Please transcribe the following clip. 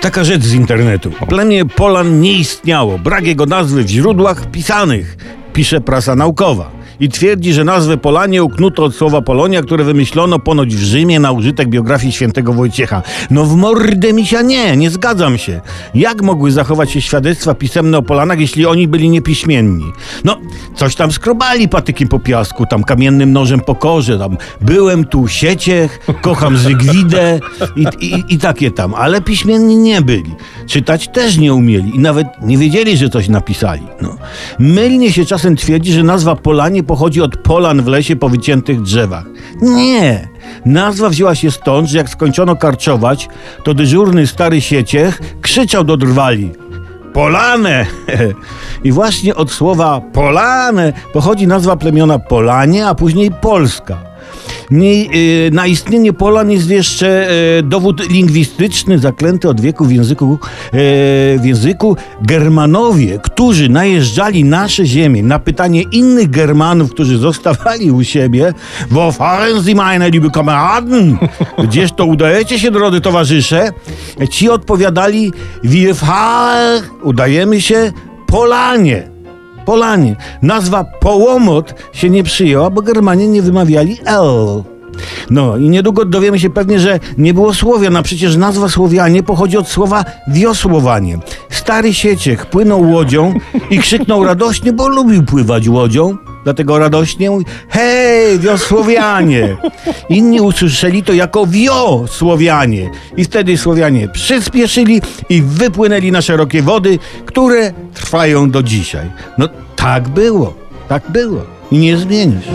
Taka rzecz z internetu. Plemię Polan nie istniało. Brak jego nazwy w źródłach pisanych, pisze prasa naukowa. I twierdzi, że nazwę Polanie uknuto od słowa Polonia, które wymyślono ponoć w Rzymie na użytek biografii świętego Wojciecha. No w mordę misia nie, nie zgadzam się. Jak mogły zachować się świadectwa pisemne o Polanach, jeśli oni byli niepiśmienni? No, coś tam skrobali patykiem po piasku, tam kamiennym nożem po korze, tam byłem tu sieciech, kocham Zygwidę i, i, i takie tam, ale piśmienni nie byli. Czytać też nie umieli i nawet nie wiedzieli, że coś napisali. No. Mylnie się czasem twierdzi, że nazwa Polanie pochodzi od polan w lesie po wyciętych drzewach. Nie. Nazwa wzięła się stąd, że jak skończono karczować, to dyżurny stary sieciech krzyczał do drwali. Polane! I właśnie od słowa polane pochodzi nazwa plemiona Polanie, a później Polska. Nie, y, na istnienie Polan jest jeszcze y, dowód lingwistyczny zaklęty od wieku w języku, y, w języku Germanowie, którzy najeżdżali nasze ziemię na pytanie innych Germanów, którzy zostawali u siebie, wo fahren Sie meine liebe Kameraden? Gdzież to udajecie się, drodzy towarzysze? Ci odpowiadali, wir udajemy się, Polanie. Polanie. Nazwa Połomot się nie przyjęła, bo Germanie nie wymawiali L. No i niedługo dowiemy się pewnie, że nie było Słowian, a przecież nazwa Słowianie pochodzi od słowa wiosłowanie. Stary sieciech płynął łodzią i krzyknął radośnie, bo lubił pływać łodzią. Dlatego radośnie mówi, hej, wiosłowianie! Inni usłyszeli to jako wiosłowianie. I wtedy Słowianie przyspieszyli i wypłynęli na szerokie wody, które trwają do dzisiaj. No tak było, tak było. I nie zmienisz.